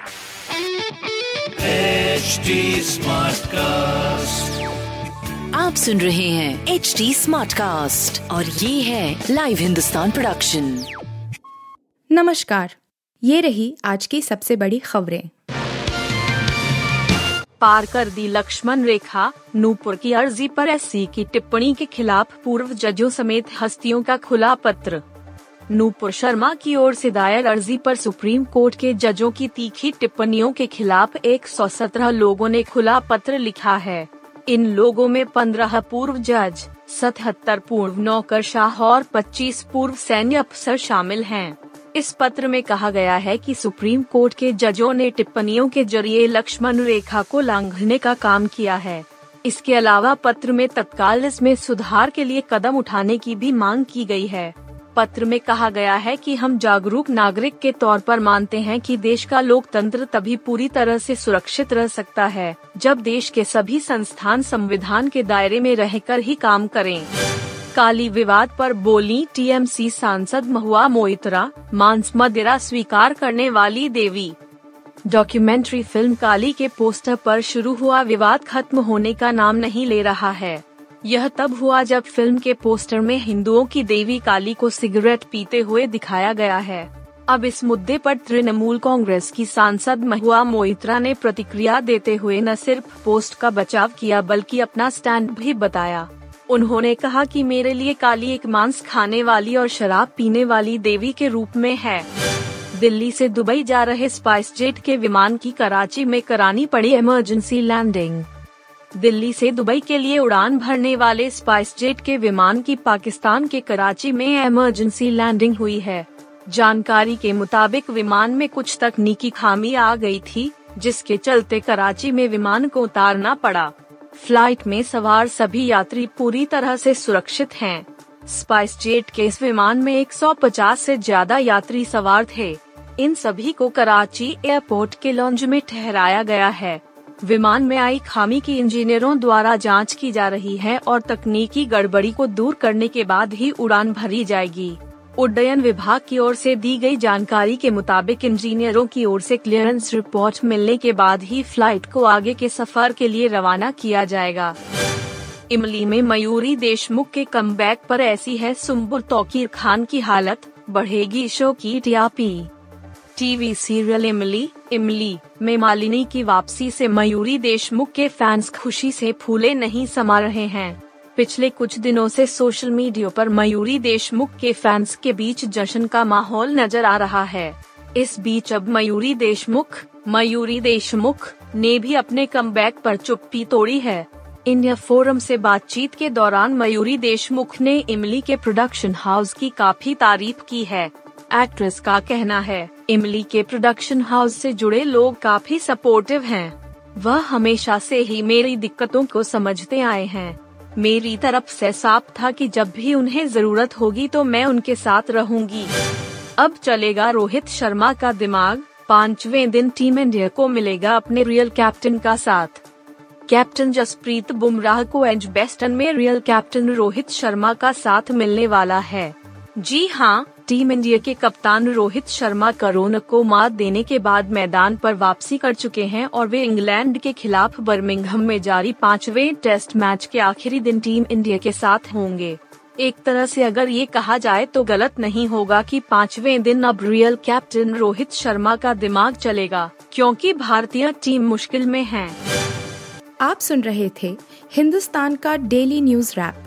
HD Smartcast. आप सुन रहे हैं एच डी स्मार्ट कास्ट और ये है लाइव हिंदुस्तान प्रोडक्शन नमस्कार ये रही आज की सबसे बड़ी खबरें। पार कर दी लक्ष्मण रेखा नूपुर की अर्जी पर एससी की टिप्पणी के खिलाफ पूर्व जजों समेत हस्तियों का खुला पत्र। नूपुर शर्मा की ओर से दायर अर्जी पर सुप्रीम कोर्ट के जजों की तीखी टिप्पणियों के खिलाफ 117 लोगों ने खुला पत्र लिखा है। इन लोगों में 15 पूर्व जज, सतहत्तर पूर्व नौकरशाह और 25 पूर्व सैन्य अफसर शामिल हैं। इस पत्र में कहा गया है कि सुप्रीम कोर्ट के जजों ने टिप्पणियों के ज़रिए लक्ष्मण रेखा को लांघने का काम किया है। इसके अलावा पत्र में तत्काल इसमें सुधार के लिए कदम उठाने की भी मांग की गई है। पत्र में कहा गया है कि हम जागरूक नागरिक के तौर पर मानते हैं कि देश का लोकतंत्र तभी पूरी तरह से सुरक्षित रह सकता है, जब देश के सभी संस्थान संविधान के दायरे में रहकर ही काम करें। काली विवाद पर बोली टीएमसी सांसद महुआ मोइत्रा, मांस मदिरा स्वीकार करने वाली देवी। डॉक्यूमेंट्री फ़िल्म काली के पोस्टर पर शुरू हुआ विवाद खत्म होने का नाम नहीं ले रहा है। यह तब हुआ जब फ़िल्म के पोस्टर में हिंदुओं की देवी काली को सिगरेट पीते हुए दिखाया गया है। अब इस मुद्दे पर तृणमूल कांग्रेस की सांसद महुआ मोइत्रा ने प्रतिक्रिया देते हुए न सिर्फ़ पोस्ट का बचाव किया बल्कि अपना स्टैंड भी बताया। उन्होंने कहा कि मेरे लिए काली एक मांस खाने वाली और शराब पीने वाली देवी के रूप में है। दिल्ली से दुबई जा रहे स्पाइस जेट के विमान की कराची में करानी पड़ी इमरजेंसी लैंडिंग। दिल्ली से दुबई के लिए उड़ान भरने वाले स्पाइस जेट के विमान की पाकिस्तान के कराची में इमरजेंसी लैंडिंग हुई है। जानकारी के मुताबिक विमान में कुछ तकनीकी खामी आ गई थी, जिसके चलते कराची में विमान को उतारना पड़ा। फ़्लाइट में सवार सभी यात्री पूरी तरह से सुरक्षित हैं। स्पाइस जेट के इस विमान में 150 से ज़्यादा यात्री सवार थे। इन सभी को कराची एयरपोर्ट के लॉन्ज में ठहराया गया है। विमान में आई खामी की इंजीनियरों द्वारा जाँच की जा रही है और तकनीकी गड़बड़ी को दूर करने के बाद ही उड़ान भरी जाएगी। उड्डयन विभाग की ओर से दी गई जानकारी के मुताबिक इंजीनियरों की ओर से क्लियरेंस रिपोर्ट मिलने के बाद ही फ़्लाइट को आगे के सफ़र के लिए रवाना किया जाएगा। इमली में मयूरी देशमुख के कम पर ऐसी है सुम्बुर तौकीर खान की हालत, बढ़ेगी शो की टीआरपी टीवी सीरियल इमली इमली, में मालिनी की वापसी से मयूरी देशमुख के फैंस खुशी से फूले नहीं समा रहे हैं। पिछले कुछ दिनों से सोशल मीडिया पर मयूरी देशमुख के फैंस के बीच जश्न का माहौल नज़र आ रहा है। इस बीच अब मयूरी देशमुख मयूरी देशमुख, ने भी अपने कम पर चुप्पी तोड़ी है। इंडिया फोरम से बातचीत के दौरान मयूरी देशमुख ने इमली के प्रोडक्शन हाउस की काफ़ी तारीफ़ की है। एक्ट्रेस का कहना है इमली के प्रोडक्शन हाउस से जुड़े लोग काफ़ी सपोर्टिव हैं। वह हमेशा से ही मेरी दिक्कतों को समझते आए हैं। मेरी तरफ़ से साफ़ था कि जब भी उन्हें ज़रूरत होगी तो मैं उनके साथ रहूँगी। अब चलेगा रोहित शर्मा का दिमाग। पाँचवें दिन टीम इंडिया को मिलेगा अपने रियल कैप्टन का साथ। कैप्टन जसप्रीत बुमराह को एज बेस्टन में रियल कैप्टन रोहित शर्मा का साथ मिलने वाला है। जी हाँ टीम इंडिया के कप्तान रोहित शर्मा कोरोना को मात देने के बाद मैदान पर वापसी कर चुके हैं और वे इंग्लैंड के खिलाफ बर्मिंघम में जारी पाँचवें टेस्ट मैच के आखिरी दिन टीम इंडिया के साथ होंगे। एक तरह से अगर ये कहा जाए तो गलत नहीं होगा कि पाँचवें दिन अब रियल कैप्टन रोहित शर्मा का दिमाग चलेगा, क्योंकि भारतीय टीम मुश्किल में है। आप सुन रहे थे हिंदुस्तान का डेली न्यूज़ रैप